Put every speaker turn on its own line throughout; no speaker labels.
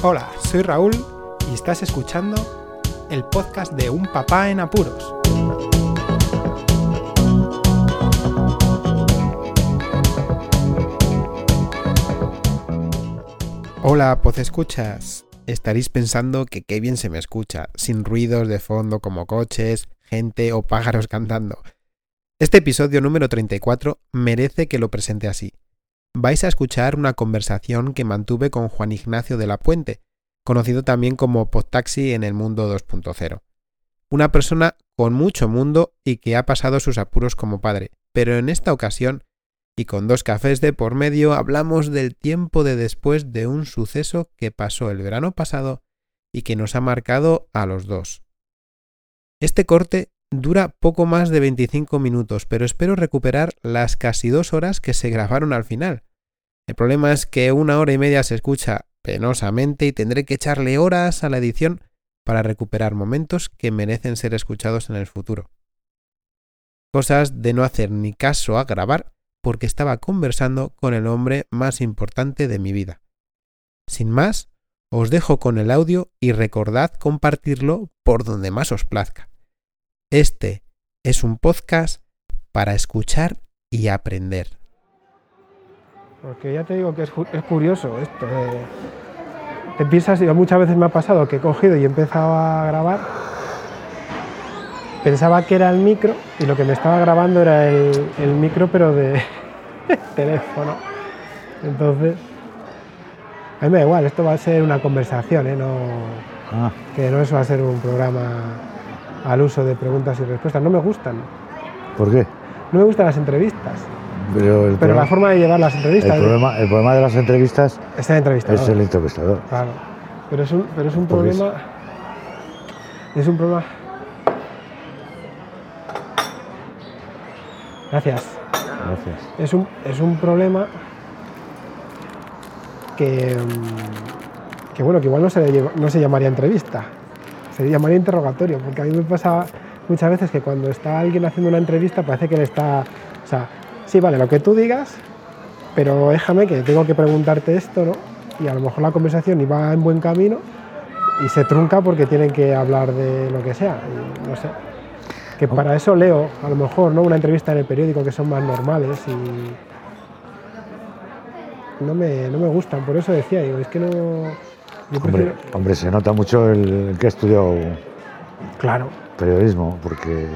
Hola, soy Raúl y estás escuchando el podcast de Un Papá en Apuros. Hola, escuchas. Estaréis pensando que qué bien se me escucha, sin ruidos de fondo como coches, gente o pájaros cantando. Este episodio número 34 merece que lo presente así vais a escuchar una conversación que mantuve con Juan Ignacio de la Puente, conocido también como Podtaxi en el mundo 2.0. Una persona con mucho mundo y que ha pasado sus apuros como padre, pero en esta ocasión, y con dos cafés de por medio, hablamos del tiempo de después de un suceso que pasó el verano pasado y que nos ha marcado a los dos. Este corte Dura poco más de 25 minutos, pero espero recuperar las casi dos horas que se grabaron al final. El problema es que una hora y media se escucha penosamente y tendré que echarle horas a la edición para recuperar momentos que merecen ser escuchados en el futuro. Cosas de no hacer ni caso a grabar porque estaba conversando con el hombre más importante de mi vida. Sin más, os dejo con el audio y recordad compartirlo por donde más os plazca. Este es un podcast para escuchar y aprender.
Porque ya te digo que es, curioso esto. te piensas, muchas veces me ha pasado que he cogido y he empezado a grabar. Pensaba que era el micro y lo que me estaba grabando era el, micro, pero de teléfono. Entonces, a mí me da igual, esto va a ser una conversación, ¿eh? no, ah. que no eso va a ser un programa al uso de preguntas y respuestas. No me gustan.
¿Por qué?
No me gustan las entrevistas.
Pero,
la forma de llevar las entrevistas.
El problema, el problema de las entrevistas
es el entrevistador.
Es el entrevistador.
Claro. Pero es un, pero es un problema. Es un problema. Gracias.
Gracias.
Es un, es un problema que, mm, que bueno, que igual no se, no se llamaría entrevista, se llamaría interrogatorio, porque a mí me pasa muchas veces que cuando está alguien haciendo una entrevista parece que le está, o sea, sí, vale, lo que tú digas, pero déjame que tengo que preguntarte esto, ¿no? Y a lo mejor la conversación iba en buen camino y se trunca porque tienen que hablar de lo que sea, no sé. Que para eso leo, a lo mejor, ¿no? Una entrevista en el periódico que son más normales y no me, no me gustan, por eso decía, digo, es que no
Hombre, se nota mucho el, que ha estudiado
claro.
periodismo, porque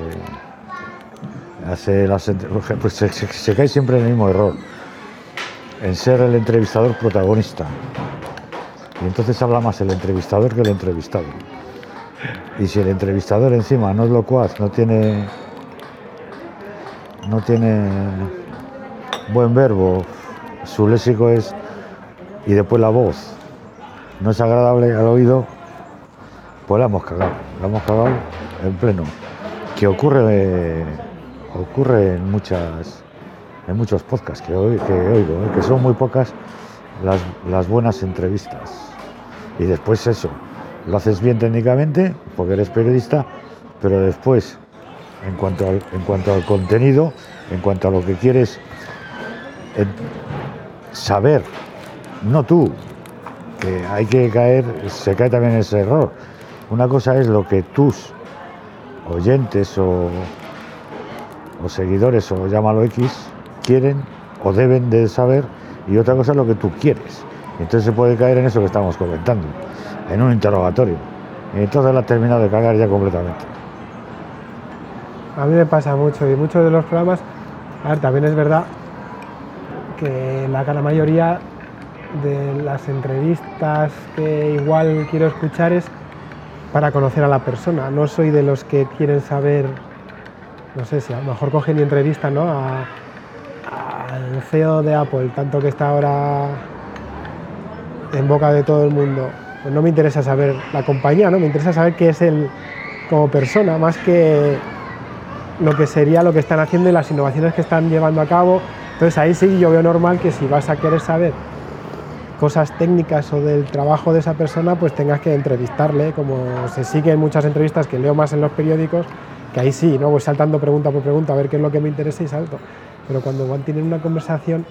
hace las pues se, cae siempre en el mismo error, en ser el entrevistador protagonista. Y entonces habla más el entrevistador que el entrevistado. Y si el entrevistador encima no es locuaz, no tiene no tiene buen verbo, su léxico es y después la voz no es agradable al oído, pues la hemos cagado, la hemos cagado en pleno. Que ocurre, ocurre en muchas en muchos podcasts que, oigo, ¿eh? que son muy pocas las, buenas entrevistas. Y después eso, lo haces bien técnicamente, porque eres periodista, pero después, en cuanto al, en cuanto al contenido, en cuanto a lo que quieres saber, no tú, que hay que caer, se cae también ese error. Una cosa es lo que tus oyentes o, seguidores o llámalo X quieren o deben de saber y otra cosa es lo que tú quieres. Entonces se puede caer en eso que estamos comentando, en un interrogatorio. Entonces la has terminado de cagar ya completamente.
A mí me pasa mucho y muchos de los programas, a ver, también es verdad que la gran mayoría de las entrevistas que igual quiero escuchar es para conocer a la persona. No soy de los que quieren saber, no sé si a lo mejor cogen y entrevistan ¿no? al CEO de Apple, tanto que está ahora en boca de todo el mundo. Pues no me interesa saber la compañía, ¿no? me interesa saber qué es él como persona, más que lo que sería lo que están haciendo y las innovaciones que están llevando a cabo. Entonces ahí sí yo veo normal que si vas a querer saber cosas técnicas o del trabajo de esa persona, pues tengas que entrevistarle, como se sigue en muchas entrevistas que leo más en los periódicos, que ahí sí, ¿no? Voy saltando pregunta por pregunta a ver qué es lo que me interesa y salto. Pero cuando van tienen una conversación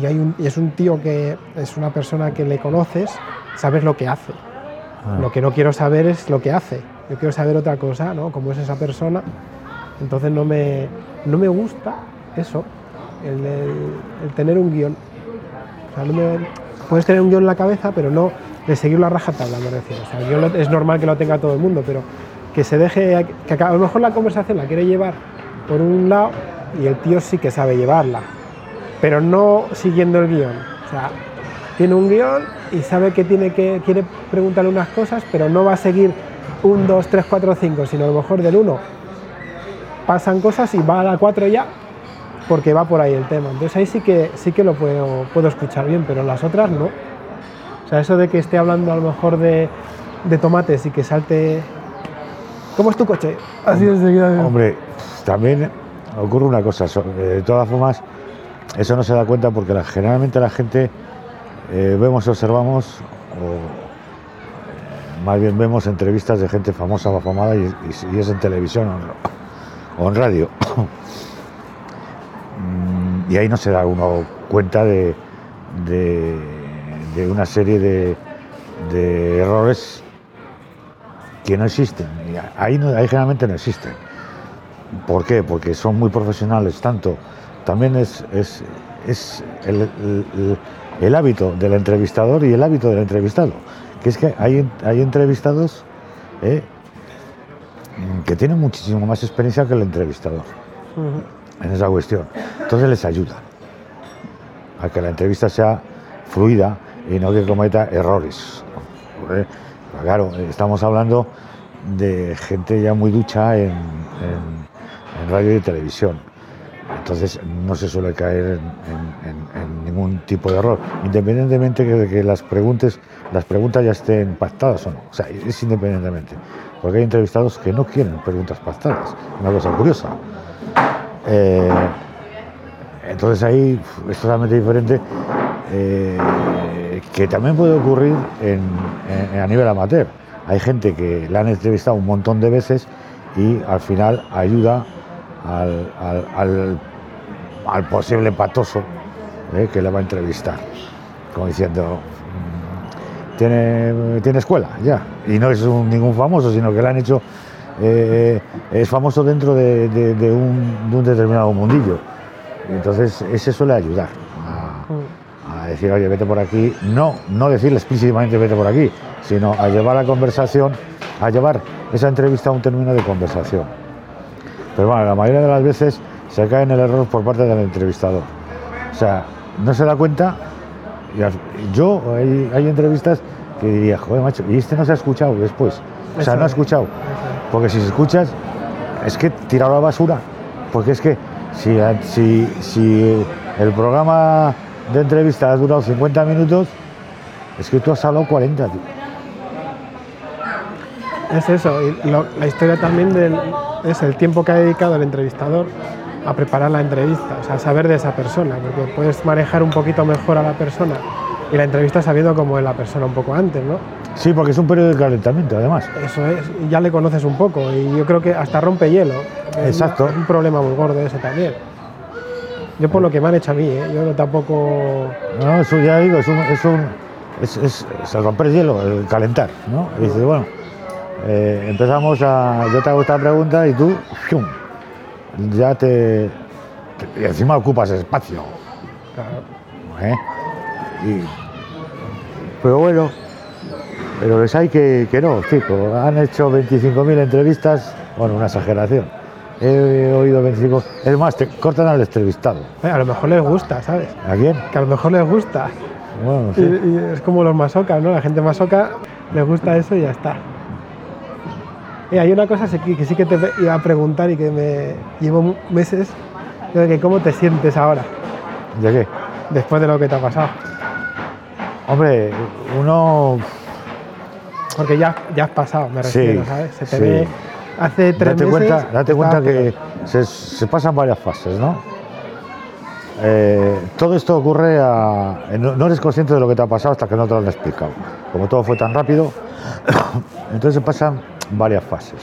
y, hay un, y es un tío que es una persona que le conoces, sabes lo que hace.
Ah.
Lo que no quiero saber es lo que hace. Yo quiero saber otra cosa, ¿no? Cómo es esa persona. Entonces no me, no me gusta eso, el, el- el tener un guion. O sea, no me- puedes tener un guion en la cabeza, pero no de seguirlo a rajatabla, me refiero. O sea, el guion lo- es normal que lo tenga todo el mundo, pero que se deje, que a lo mejor la conversación la quiere llevar por un lado y el tío sí que sabe llevarla, pero no siguiendo el guion. O sea, tiene un guion y sabe que tiene que quiere preguntarle unas cosas, pero no va a seguir un, dos, tres, cuatro, cinco, sino a lo mejor del uno pasan cosas y va a la cuatro ya, porque va por ahí el tema. Entonces ahí sí que sí que lo puedo, puedo escuchar bien, pero las otras no. O sea, eso de que esté hablando a lo mejor de, de tomates y que salte. ¿Cómo es tu coche? Así enseguida.
Hombre, también ocurre una cosa, eh, de todas formas, eso no se da cuenta porque generalmente la gente eh, vemos, observamos, o eh, más bien vemos entrevistas de gente famosa o afamada y, y- es en televisión o en, radio. Mm, y ahí no se da uno cuenta de, de- de una serie de, de errores que no existen. Ahí, no, ahí generalmente no existen. ¿Por qué? Porque son muy profesionales, tanto. También es, es, es el, el- el- el hábito del entrevistador y el hábito del entrevistado. Que es que hay, hay entrevistados eh, que tienen muchísimo más experiencia que el entrevistador en esa cuestión. Entonces les ayuda a que la entrevista sea fluida y no que cometa errores. ¿eh? Claro, estamos hablando de gente ya muy ducha en, radio y televisión. Entonces no se suele caer en, ningún tipo de error, independientemente de que las preguntas, las preguntas ya estén pactadas o no. O sea, es independientemente. Porque hay entrevistados que no quieren preguntas pactadas. Una cosa curiosa. Eh, entonces ahí es totalmente diferente, eh, que también puede ocurrir a nivel amateur. Hay gente que la han entrevistado un montón de veces y al final ayuda al, posible patoso eh, que le va a entrevistar, como diciendo, mm, tiene, tiene escuela ya, y no es un- ningún famoso, sino que le han hecho, eh, es famoso dentro de un determinado mundillo. Y entonces ese suele ayudar a, a decir, oye, vete por aquí, no, no decirle explícitamente vete por aquí, sino a llevar la conversación, a llevar esa entrevista a un término de conversación. Pero bueno, la mayoría de las veces se cae en el error por parte del entrevistador. O sea, no se da cuenta. yo, hay, hay entrevistas que diría, joder, macho, y este no se ha escuchado después. O sea, no ha
es,
escuchado. Porque si escuchas, es que tirar a la basura. Porque es que si, si, si el programa de entrevista ha durado 50 minutos, es que tú has hablado 40. tío.
Es eso, y la historia también es el tiempo que ha dedicado el entrevistador a preparar la entrevista, o sea, saber de esa persona, porque puedes manejar un poquito mejor a la persona y la entrevista sabiendo cómo es la persona un poco antes, ¿no?
Sí, porque es un periodo de calentamiento, además.
Eso es, ya le conoces un poco y yo creo que hasta rompe hielo.
Exacto.
Es un problema muy gordo ese también. Yo por lo que me han hecho a mí, ¿eh? yo no tampoco...
No, eso ya digo, es un, es un- es, es- es el romper el hielo, el calentar, ¿no? Y dices, bueno, eh, empezamos a, yo te hago esta pregunta y tú, ¡fium! ya te, te- y encima ocupas espacio,
claro,
¿eh? Y- pero bueno, pero les hay que, que no, chicos, han hecho 25.000 entrevistas, bueno, una exageración. He oído 25, es más, te cortan al entrevistado.
Eh, a lo mejor les gusta, ¿sabes?
¿A quién?
Que a lo mejor les gusta.
Bueno, sí.
y es como los masocas, ¿no? La gente masoca les gusta eso y ya está. Y hay una cosa que sí que te iba a preguntar y que me llevo meses, de que cómo te sientes ahora,
¿De qué?
después de lo que te ha pasado.
Hombre, uno
Porque ya, ya has pasado, me
Sí,
refiero, ¿sabes? Se te
sí.
ve hace tres
date
meses.
cuenta, date cuenta que se, se pasan varias fases, ¿no? Eh, todo esto ocurre a. No, no eres consciente de lo que te ha pasado hasta que no te lo han explicado. Como todo fue tan rápido, entonces se pasan varias fases.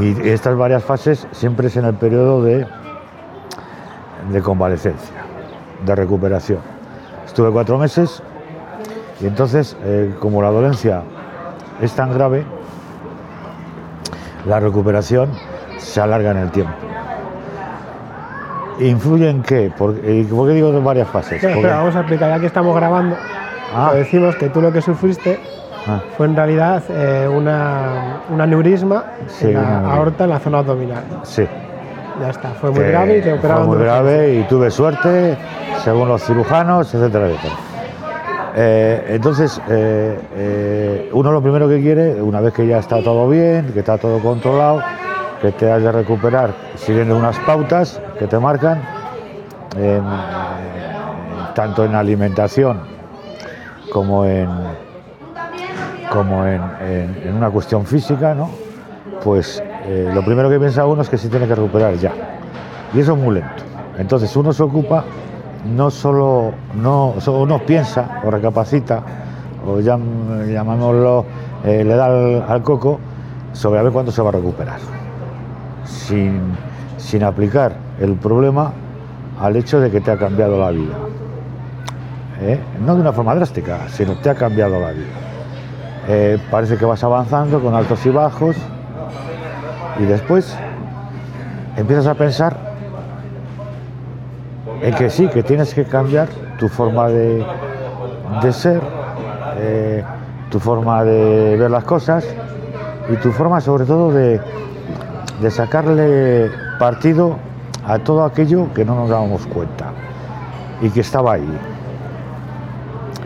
Y estas varias fases siempre es en el periodo de, de convalecencia, de recuperación. Estuve cuatro meses Y entonces, eh, como la dolencia es tan grave, la recuperación se alarga en el tiempo. ¿Influye en qué? ¿Por, y ¿por qué digo de varias fases? Porque-
vamos a explicar, ya que estamos grabando,
Ah.
lo decimos que tú lo que sufriste
Ah,
fue en realidad eh, una, un aneurisma
Sí,
en la aorta en la zona abdominal.
sí.
Ya está, fue muy grave y te operaron.
Fue muy grave y tuve suerte, según los cirujanos, etcétera, etcétera. Eh, entonces, eh, eh, uno lo primero que quiere, una vez que ya está todo bien, que está todo controlado, que te has de recuperar siguiendo unas pautas que te marcan, tanto en alimentación como en, como en, en- una cuestión física, ¿no? pues lo primero que piensa uno es que se tiene que recuperar ya. Y eso es muy lento. Entonces uno se ocupa, no solo, no, uno piensa o recapacita, o llam- llamámoslo, eh, le da al, al coco sobre a ver cuándo se va a recuperar. Sin, sin aplicar el problema al hecho de que te ha cambiado la vida. ¿Eh? No de una forma drástica, sino te ha cambiado la vida. Eh, parece que vas avanzando con altos y bajos y después empiezas a pensar en que sí, que tienes que cambiar tu forma de, de ser, eh, tu forma de ver las cosas y tu forma sobre todo de, de sacarle partido a todo aquello que no nos dábamos cuenta y que estaba ahí.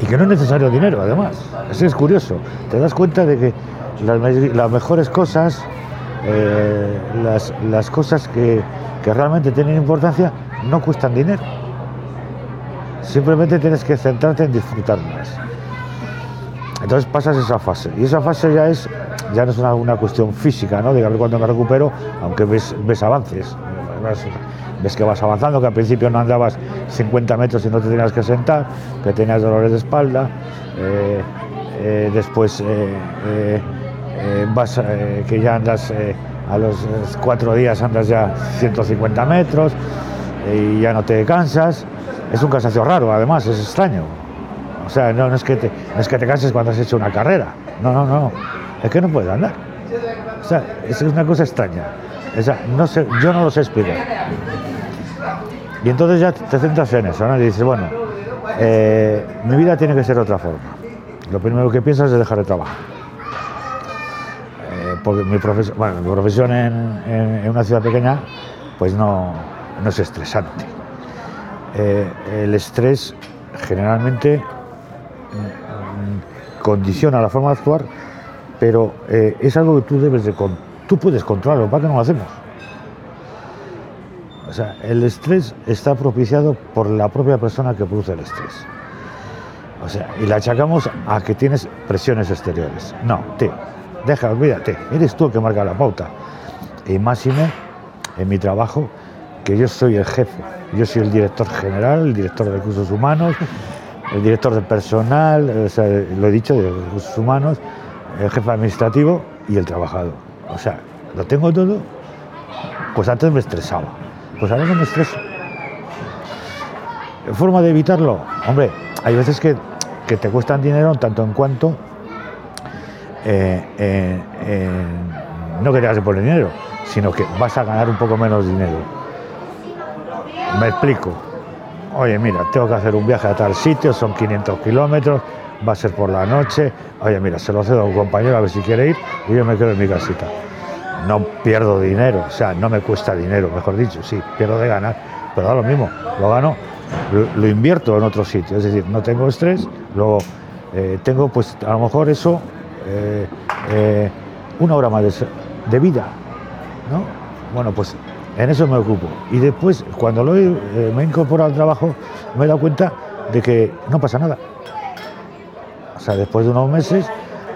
Y que no es necesario dinero, además. Eso es curioso. Te das cuenta de que las mejores cosas, eh, las, las cosas que, que realmente tienen importancia, no cuestan dinero. Simplemente tienes que centrarte en disfrutarlas. Entonces pasas esa fase. Y esa fase ya es ya no es una, cuestión física, ¿no? De a ver cuándo me recupero, aunque ves, avances. Ves que vas avanzando, que al principio no andabas 50 metros y no te tenías que sentar, que tenías dolores de espalda. eh, eh, después eh, vas, que ya andas a los cuatro días andas ya 150 metros y ya no te cansas. Es un cansancio raro, además, es extraño. O sea, no, es que te, es que te canses cuando has hecho una carrera. No, no, no. Es que no puedes andar. O sea, es una cosa extraña. O sea, no sé, yo no lo sé explicar. Y entonces ya te centras en eso, ¿no? Y dices, bueno, eh, mi vida tiene que ser de otra forma. Lo primero que piensas es dejar de trabajar. Eh, porque mi, profes- bueno, mi profesión en una ciudad pequeña, pues no, no es estresante. Eh, el estrés generalmente mm, condiciona la forma de actuar, pero eh, es algo que tú debes de tú puedes controlarlo, ¿para qué no lo hacemos? O sea, el estrés está propiciado por la propia persona que produce el estrés. O sea, y la achacamos a que tienes presiones exteriores. No, tío, deja, olvídate, eres tú el que marca la pauta. Y máxime en mi trabajo que yo soy el jefe, yo soy el director general, el director de recursos humanos, el director de personal, o sea, lo he dicho, de recursos humanos, el jefe administrativo y el trabajador. O sea, lo tengo todo, pues antes me estresaba, pues ahora no me estreso. ¿Forma de evitarlo? Hombre, hay veces que, que te cuestan dinero tanto en cuanto eh, eh, eh, no que que poner dinero, sino que vas a ganar un poco menos dinero. Me explico. Oye, mira, tengo que hacer un viaje a tal sitio, son 500 kilómetros, va a ser por la noche. Oye, mira, se lo cedo a un compañero a ver si quiere ir y yo me quedo en mi casita. No pierdo dinero, o sea, no me cuesta dinero, mejor dicho, sí, pierdo de ganar, pero da lo mismo, lo gano, lo, invierto en otro sitio, es decir, no tengo estrés, luego eh, tengo pues a lo mejor eso, eh, eh, una hora más de, de vida, ¿no? Bueno, pues en eso me ocupo. Y después, cuando lo he, eh, me he incorporado al trabajo, me he dado cuenta de que no pasa nada. O sea, después de unos meses,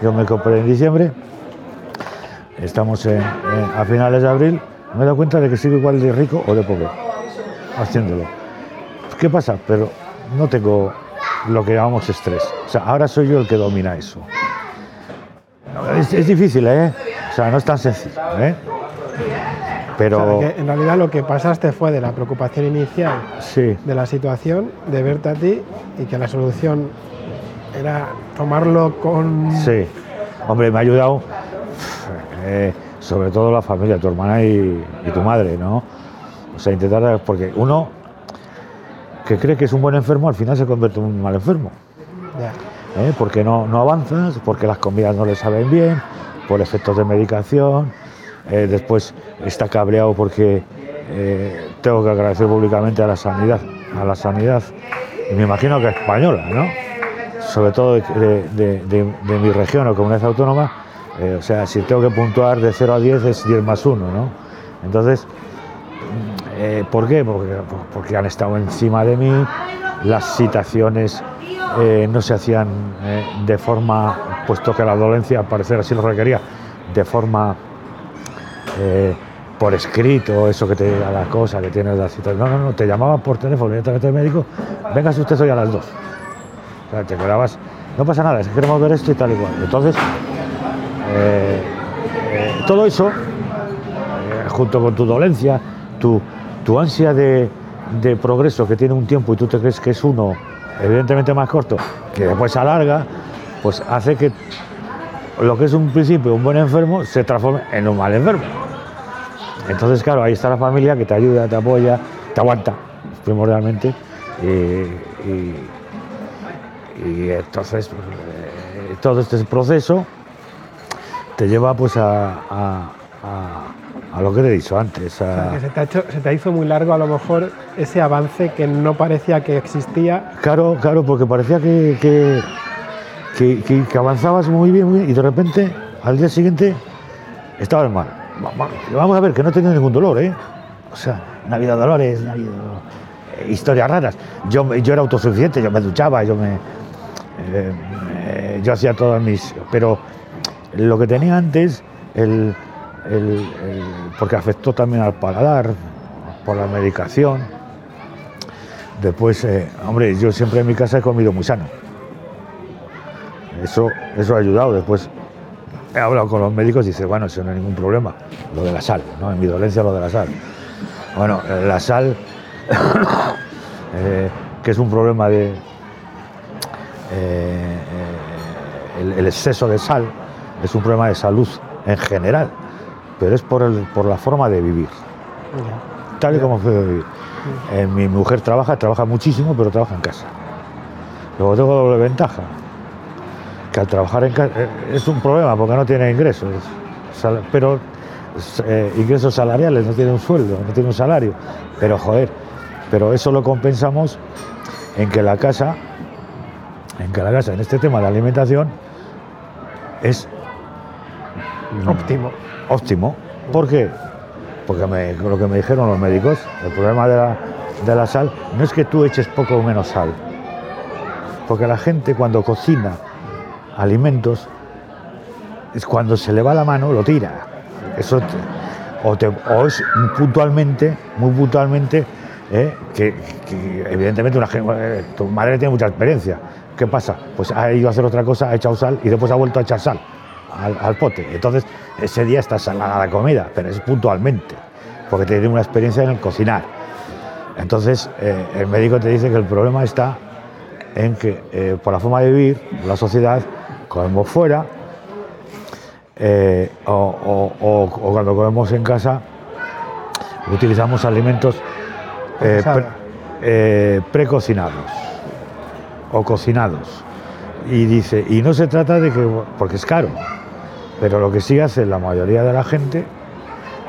yo me incorporé en diciembre, estamos en- a finales de abril, me he dado cuenta de que sigo igual de rico o de pobre haciéndolo. ¿Qué pasa? Pero no tengo lo que llamamos estrés. O sea, ahora soy yo el que domina eso. Es, es difícil, ¿eh? O sea, no es tan sencillo, ¿eh? Pero
O sea, que en realidad lo que pasaste fue de la preocupación inicial
sí,
de la situación, de verte a ti y que la solución era tomarlo con...
Sí, hombre, me ha ayudado eh, sobre todo la familia, tu hermana y, y tu madre, ¿no? O sea, intentar, porque uno que cree que es un buen enfermo, al final se convierte en un mal enfermo. ¿eh? porque no, no avanzas, porque las comidas no le saben bien, por efectos de medicación, eh, después está cabreado porque eh, tengo que agradecer públicamente a la sanidad, a la sanidad, me imagino que española, ¿no? Sobre todo de, mi región o comunidad autónoma, eh, o sea, si tengo que puntuar de 0 a 10 es 10 más 1, ¿no? Entonces, ¿Por qué? Porque, han estado encima de mí, las citaciones no se hacían de forma, puesto que la dolencia al parecer así lo requería, de forma eh, por escrito, eso que te diga la cosa, que tienes la cita. No, no, no, te llamaban por teléfono directamente al médico, vengas usted hoy a las dos. O sea, te quedabas, no pasa nada, es que queremos ver esto y tal y cual. Entonces, eh, eh, todo eso junto con tu dolencia, tu, tu ansia de, progreso que tiene un tiempo y tú te crees que es uno evidentemente más corto, que después alarga, pues hace que lo que es un principio un buen enfermo se transforme en un mal enfermo. Entonces, claro, ahí está la familia que te ayuda, te apoya, te aguanta, primordialmente. Y, y- y entonces, pues, eh, todo este proceso te lleva pues a, a- a- a lo que te he dicho antes.
O sea,
a-
que se te, ha hecho- se te hizo muy largo a lo mejor ese avance que no parecía que existía.
Claro, claro, porque parecía que, que, que- avanzabas muy bien, y de repente, al día siguiente, estabas mal. Va- va- Vamos a ver, que no tenido ningún dolor, ¿eh? O sea, no ha habido dolores, no ha habido historias raras. Yo, yo era autosuficiente, yo me duchaba, yo me. eh, yo hacía todas mis. Pero lo que tenía antes, el, el- el- porque afectó también al paladar, por la medicación. Después, eh, hombre, yo siempre en mi casa he comido muy sano. Eso, eso ha ayudado. Después he hablado con los médicos y dice, bueno, eso no hay ningún problema. Lo de la sal, ¿no? En mi dolencia lo de la sal. Bueno, eh, la sal, eh, que es un problema de... eh, el, el exceso de sal es un problema de salud en general, pero es por, el- por la forma de vivir tal y como fue vivir. Eh, mi mujer trabaja, trabaja muchísimo, pero trabaja en casa. Luego tengo doble ventaja, que al trabajar en casa es un problema porque no tiene ingresos, pero eh, ingresos salariales, no tiene un sueldo, no tiene un salario. Pero joder, pero eso lo compensamos en que la casa, en que la casa, en este tema de alimentación, es
Óptimo.
óptimo. ¿Por qué? Porque me- lo que me dijeron los médicos, el problema de la, de la sal no es que tú eches poco o menos sal, porque la gente cuando cocina alimentos, es cuando se le va la mano, lo tira. Eso o, te- o es puntualmente, muy puntualmente, ¿eh? que, evidentemente una, eh, tu madre tiene mucha experiencia. ¿Qué pasa? Pues ha ido a hacer otra cosa, ha echado sal y después ha vuelto a echar sal al, al pote. Entonces, ese día está salada la comida, pero es puntualmente, porque tiene una experiencia en el cocinar. Entonces, eh, el médico te dice que el problema está en que, por la forma de vivir, la sociedad, comemos fuera, eh, o, o- o- o cuando comemos en casa, utilizamos alimentos eh, pre- eh, precocinados o cocinados. Y dice, y no se trata de que, porque es caro, pero lo que sí hace la mayoría de la gente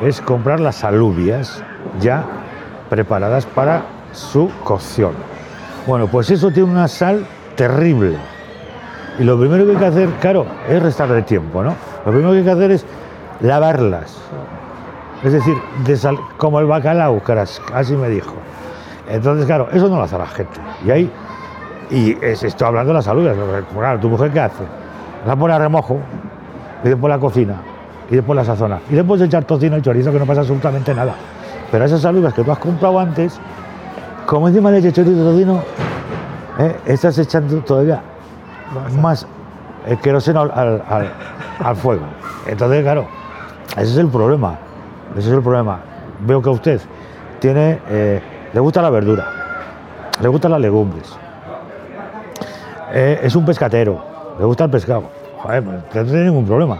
es comprar las alubias ya preparadas para su cocción. Bueno, pues eso tiene una sal terrible. Y lo primero que hay que hacer, claro, es restarle tiempo, ¿no? Lo primero que hay que hacer es lavarlas. Es decir, como el bacalao, caras, así me dijo. Entonces, claro, eso no lo hace la gente. Y ahí, y es- estoy hablando de las alubias. Claro, ¿tu mujer qué hace? La pone a remojo, y después la cocina, y después la sazona. Y después echar tocino y chorizo, que no pasa absolutamente nada. Pero esas alubias que tú has comprado antes, como encima le echas chorizo y tocino, ¿eh? estás echando todavía más el queroseno al, fuego. Entonces, claro, ese es el problema. Ese es el problema. Veo que a usted tiene, eh, le gusta la verdura, le gustan las legumbres, Eh, es un pescatero, le gusta el pescado. Pues, no tiene ningún problema.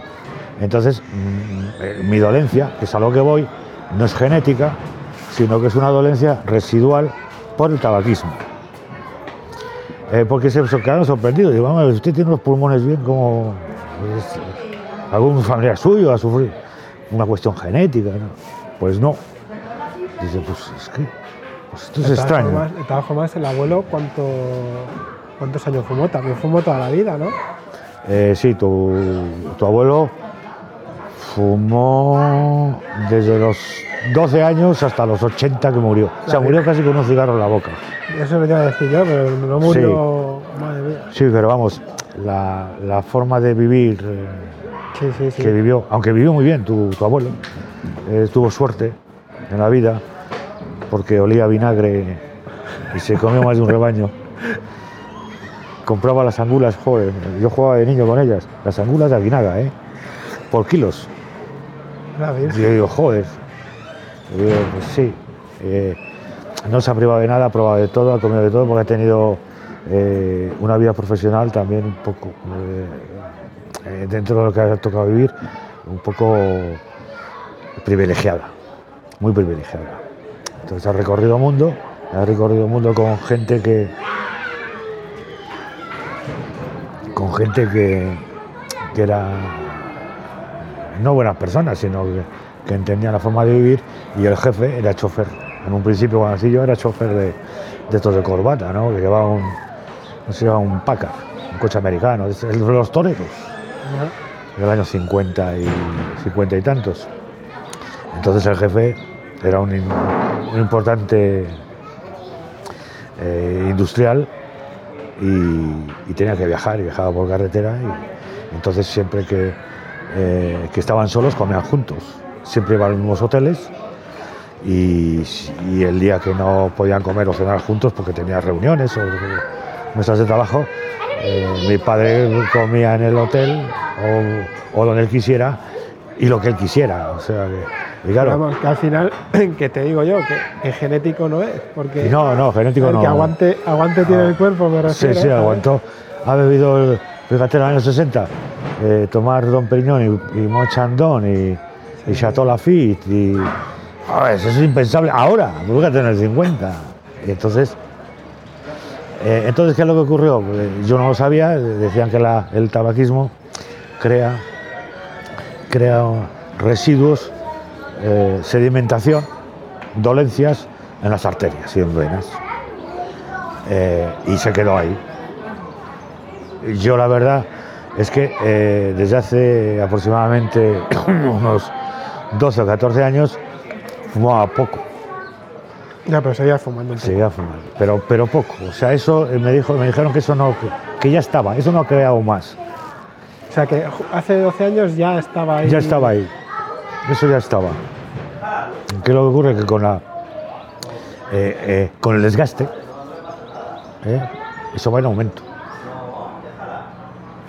Entonces, mm, eh, mi dolencia, que es a lo que voy, no es genética, sino que es una dolencia residual por el tabaquismo. Eh, porque se quedaron sorprendidos. Digo, vamos, a usted tiene los pulmones bien como pues, algún familiar suyo ha sufrido una cuestión genética. ¿no? Pues no. Dice, pues es que pues esto es
De
extraño.
formas- de todas formas, el abuelo, ¿cuánto, ¿cuántos años fumó? También fumó toda la vida, ¿no?
Eh, sí, tu, tu abuelo fumó desde los 12 años hasta los 80 que murió. O sea, murió casi con un cigarro en la boca.
Eso lo iba a decir yo, pero no murió. Madre mía.
Sí, pero vamos, la, la forma de vivir eh,
Sí, sí, sí.
que vivió, aunque vivió muy bien tu, tu abuelo, eh, tuvo suerte en la vida porque olía a vinagre y se comió más de un rebaño. Compraba las angulas, joder, yo jugaba de niño con ellas, las angulas de Avinaga, ¿eh? Por kilos. Y yo digo, joder. Y digo, pues sí. eh, no se ha privado de nada, ha probado de todo, ha comido de todo, porque ha tenido eh, una vida profesional también un poco, eh, dentro de lo que ha tocado vivir, un poco privilegiada, muy privilegiada. Entonces ha recorrido mundo, ha recorrido mundo con gente que. con gente que, que era no buenas personas, sino que, que entendían la forma de vivir y el jefe era chofer. En un principio, cuando así yo era chofer de, de estos de corbata, ¿no? que llevaba un, no sé, llevaba un Packard, un coche americano, el de los toreros, del año 50 y 50 y tantos. Entonces el jefe era un importante eh, industrial y, y tenía que viajar, y viajaba por carretera y entonces siempre que, eh, que estaban solos comían juntos. Siempre iban a los mismos hoteles y, y el día que no podían comer o cenar juntos porque tenía reuniones o mesas de trabajo, eh, mi padre comía en el hotel o, o donde él quisiera y lo que él quisiera. O sea que, y claro,
Vamos, que al final, que te digo yo, que, genético no es. Porque
no, no, genético
el
no.
que aguante, aguante tiene
Ah.
el cuerpo, me
Sí,
refiero.
sí, aguantó. Ha bebido, el, fíjate, en los años 60, eh, tomar Don Periñón y, y Monchandon y, y Chateau Lafitte. Y, Joder, eso es impensable ahora, fíjate en el 50. Y entonces, eh, entonces, ¿qué es lo que ocurrió? Pues, yo no lo sabía, decían que la- el tabaquismo crea, crea residuos, eh, sedimentación, dolencias en las arterias y en venas. Eh, y se quedó ahí. Yo la verdad es que eh, desde hace aproximadamente unos 12 o 14 años fumaba poco,
Ya, pero seguía fumando.
seguía fumando, pero, pero poco. O sea, eso eh, me, dijo, me dijeron que eso no, que, ya estaba, eso no ha creado más.
O sea, que hace 12 años ya estaba ahí.
Ya estaba ahí, eso ya estaba. ¿Qué es lo que ocurre? Que con, la, eh, eh, con el desgaste, eso va en aumento.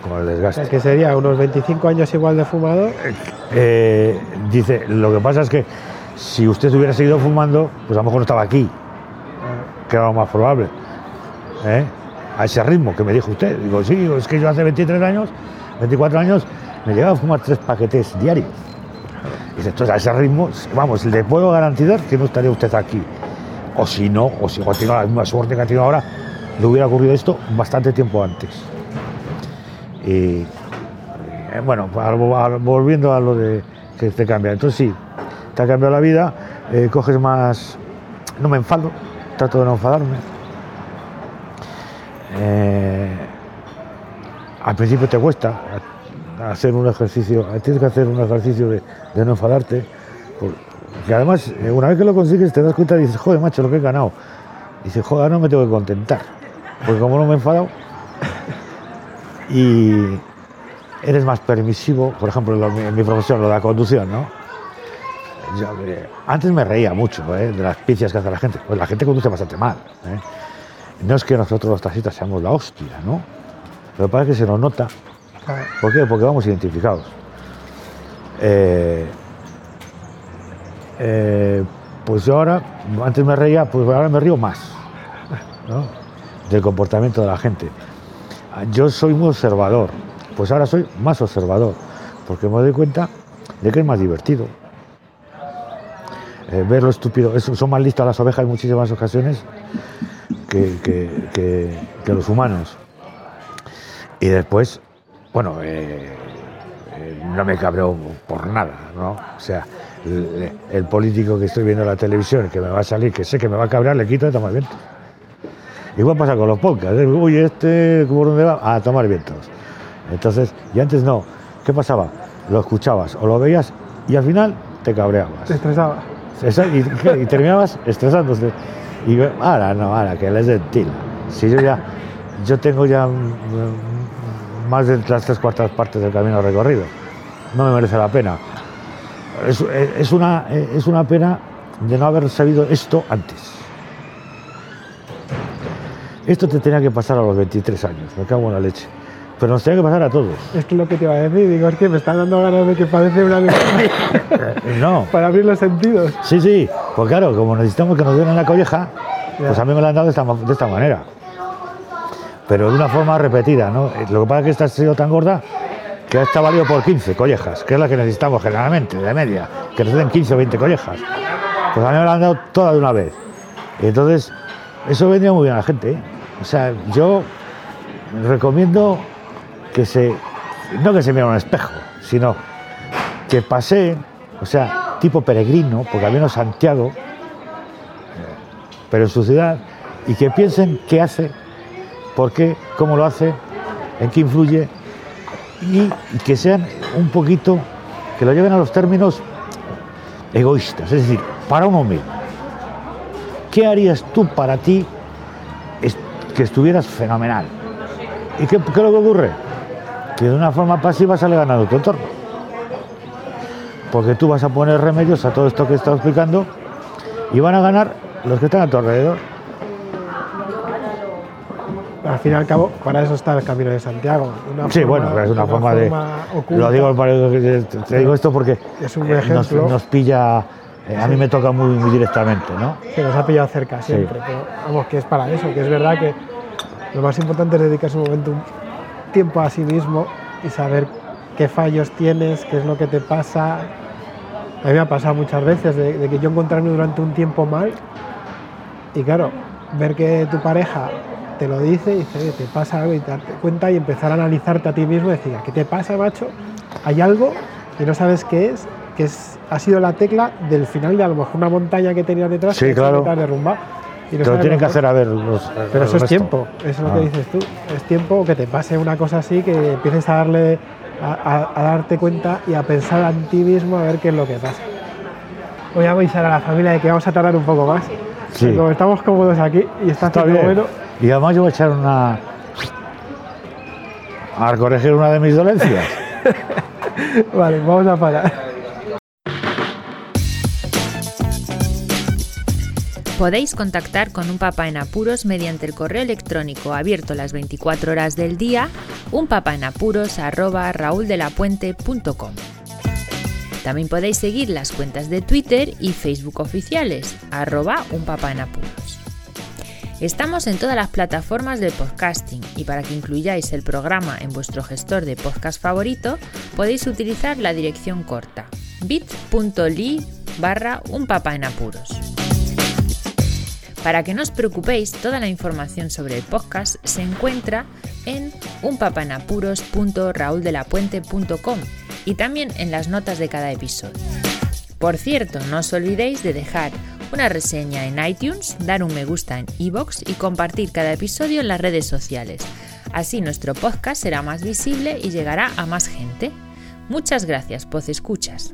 Con el
O
desgaste.
sea, que sería unos 25 años igual de fumador.
Eh, dice, lo que pasa es que si usted hubiera seguido fumando, pues a lo mejor no estaba aquí, que era lo más probable. ¿eh? A ese ritmo que me dijo usted. Digo, sí, es que yo hace 23 años, 24 años, me llegaba a fumar tres paquetes diarios. Dice, entonces a ese ritmo, vamos, le puedo garantizar que no estaría usted aquí. O si no, o si tiene la misma suerte que ha tenido ahora, le hubiera ocurrido esto bastante tiempo antes. Y, eh, bueno, volviendo a lo de que te cambia. Entonces sí, te ha cambiado la vida, eh, coges más... No me enfado, trato de no enfadarme. Eh, al principio te cuesta hacer un ejercicio, tienes que hacer un ejercicio de, no enfadarte. Porque además, una vez que lo consigues, te das cuenta y dices, joder, macho, lo que he ganado. Y dices, joder, no me tengo que contentar. Porque como no me he enfadado, y eres más permisivo, por ejemplo, lo- en mi profesión, lo de la conducción, ¿no? Yo, eh, antes me reía mucho ¿eh? de las picias que hace la gente. Pues la gente conduce bastante mal. ¿eh? No es que nosotros los taxistas seamos la hostia, ¿no? Lo que pasa es que se nos nota. ¿Por qué? Porque vamos identificados. Eh, pues yo ahora, antes me reía, pues ahora me río más, ¿no? Del comportamiento de la gente. Yo soy muy observador, pues ahora soy más observador, porque me doy cuenta de que es más divertido. Eh, ver lo estúpido, son más listas las ovejas en muchísimas ocasiones que, los humanos. Y después, bueno, eh, eh, no me cabreo por nada, ¿no? O sea, el, político que estoy viendo en la televisión, que me va a salir, que sé que me va a cabrear, le quito de tomar vientos. Igual pasa con los podcasts, ¿eh? uy, este, ¿por dónde va? A tomar vientos. Entonces, y antes no, ¿qué pasaba? Lo escuchabas o lo veías y al final te cabreabas.
Te estresaba.
Y, terminabas estresándose. Y ahora no, ahora que les den Si yo ya, yo tengo ya mm, más de las tres cuartas partes del camino recorrido, no me merece la pena. Es, una, es una pena de no haber sabido esto antes. Esto te tenía que pasar a los 23 años, me cago en la leche. Pero nos tenía que pasar a todos.
Es que lo que te iba a decir, digo, es que me están dando ganas de que parece una
No.
Para abrir los sentidos.
Sí, sí. Pues claro, como necesitamos que nos den la colleja, pues a mí me la han dado de esta, de esta manera. Pero de una forma repetida, ¿no? Lo que pasa es que esta ha sido tan gorda que está valido por 15 collejas, que es la que necesitamos generalmente, de media, que nos den 15 o 20 collejas. Pues a mí me la han dado toda de una vez. Y entonces, eso venía muy bien a la gente. ¿eh? O sea, yo recomiendo que se, no que se mire un espejo, sino que pase, o sea, tipo peregrino, porque al menos Santiago, pero en su ciudad, y que piensen qué hace, por qué, cómo lo hace, en qué influye y que sean un poquito, que lo lleven a los términos egoístas, es decir, para uno mismo. ¿Qué harías tú para ti que estuvieras fenomenal? ¿Y qué, qué es lo que ocurre? Que de una forma pasiva sale ganando tu entorno. Porque tú vas a poner remedios a todo esto que he estado explicando y van a ganar los que están a tu alrededor
al fin y al cabo, para eso está el Camino de Santiago.
sí, bueno, es una, forma, de. lo digo, te digo esto porque
es un ejemplo.
Nos, pilla. Eh, a mí me toca muy, muy directamente, ¿no?
Que nos ha pillado cerca siempre, pero vamos, que es para eso, que es verdad que lo más importante es dedicarse un momento, un tiempo a sí mismo y saber qué fallos tienes, qué es lo que te pasa. A mí me ha pasado muchas veces de, de que yo encontrarme durante un tiempo mal y claro, ver que tu pareja te lo dice y dice, te pasa algo y te darte cuenta y empezar a analizarte a ti mismo y decir, ¿qué te pasa, macho? Hay algo que no sabes qué es, que es, ha sido la tecla del final de a lo mejor una montaña que tenías detrás
sí,
que
claro.
derrumba.
Y lo tienen que hacer a ver los,
Pero eso es tiempo, eso es lo que ah. dices tú. Es tiempo que te pase una cosa así, que empieces a darle, a, darte cuenta y a pensar en ti mismo a ver qué es lo que pasa. Voy a avisar a la familia de que vamos a tardar un poco más. Sí. Como estamos cómodos aquí y está, está bien. bueno
y además yo voy a echar una. a corregir una de mis dolencias.
vale, vamos a parar.
Podéis contactar con un papá en apuros mediante el correo electrónico abierto las 24 horas del día, unpapaenapuros@rauldelapuente.com. También podéis seguir las cuentas de Twitter y Facebook oficiales, arroba unpapaenapuros. Estamos en todas las plataformas de podcasting y para que incluyáis el programa en vuestro gestor de podcast favorito podéis utilizar la dirección corta bit.ly barra un papá en apuros. Para que no os preocupéis, toda la información sobre el podcast se encuentra en unpapanapuros.rauldelapuente.com y también en las notas de cada episodio. Por cierto, no os olvidéis de dejar una reseña en iTunes, dar un me gusta en iBox y compartir cada episodio en las redes sociales. Así nuestro podcast será más visible y llegará a más gente. Muchas gracias, Poz Escuchas.